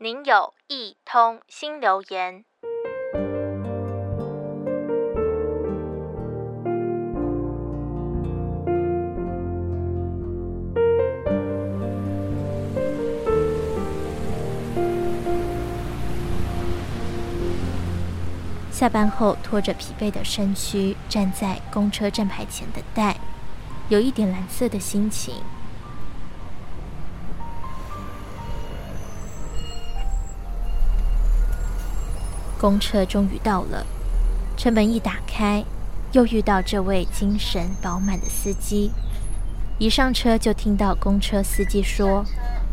您有一通新留言。下班后，拖着疲惫的身躯站在公车站牌前等待，有一点蓝色的心情。公车终于到了，车门一打开，又遇到这位精神饱满的司机。一上车就听到公车司机说：“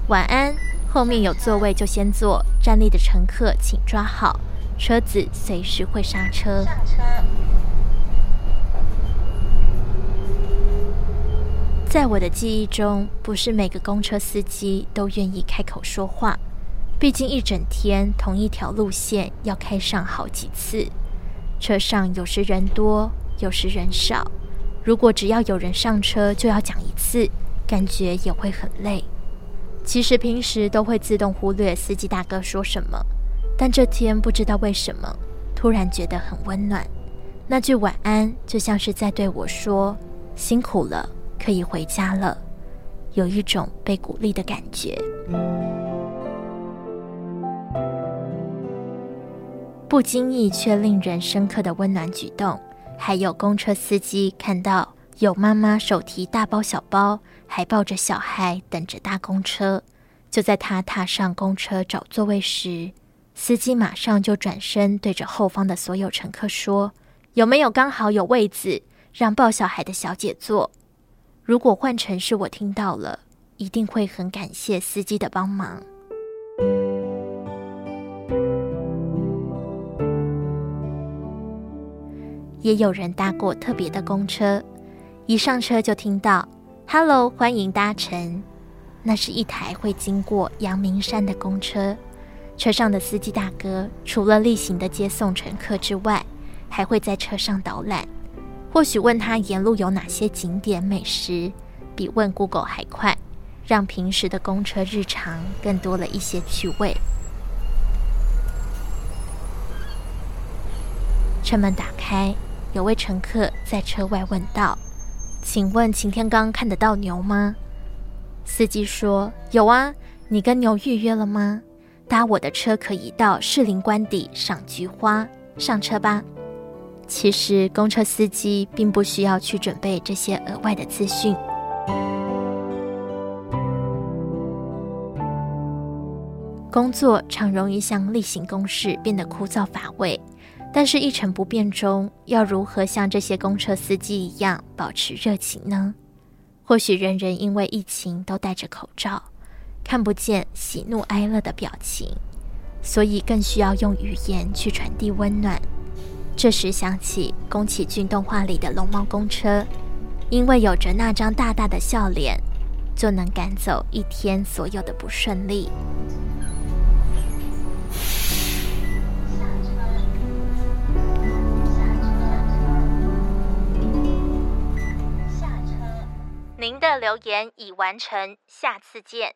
晚安，后面有座位就先坐，站立的乘客请抓好。”车子随时会刹车。在我的记忆中，不是每个公车司机都愿意开口说话，毕竟一整天同一条路线要开上好几次，车上有时人多，有时人少。如果只要有人上车就要讲一次，感觉也会很累。其实平时都会自动忽略司机大哥说什么。但这天不知道为什么，突然觉得很温暖。那句晚安，就像是在对我说：“辛苦了，可以回家了。”有一种被鼓励的感觉。不经意却令人深刻的温暖举动，还有公车司机看到有妈妈手提大包小包，还抱着小孩等着搭公车。就在他踏上公车找座位时，司机马上就转身对着后方的所有乘客说：“有没有刚好有位子让抱小孩的小姐坐？”如果换成是我听到了，一定会很感谢司机的帮忙。也有人搭过特别的公车，一上车就听到 “Hello，欢迎搭乘”，那是一台会经过阳明山的公车。车上的司机大哥除了例行的接送乘客之外，还会在车上导览。或许问他沿路有哪些景点美食，比问 Google 还快，让平时的公车日常更多了一些趣味。车门打开，有位乘客在车外问道：“请问擎天刚看得到牛吗？”司机说：“有啊，你跟牛预约了吗？”搭我的车可以到士林官邸赏菊花，上车吧。其实公车司机并不需要去准备这些额外的资讯。工作常容易像例行公事变得枯燥乏味，但是一成不变中，要如何像这些公车司机一样保持热情呢？或许人人因为疫情都戴着口罩。看不见喜怒哀乐的表情，所以更需要用语言去传递温暖。这时想起宫崎骏动画里的龙猫公车，因为有着那张大大的笑脸，就能赶走一天所有的不顺利。的留言已完成，下次见。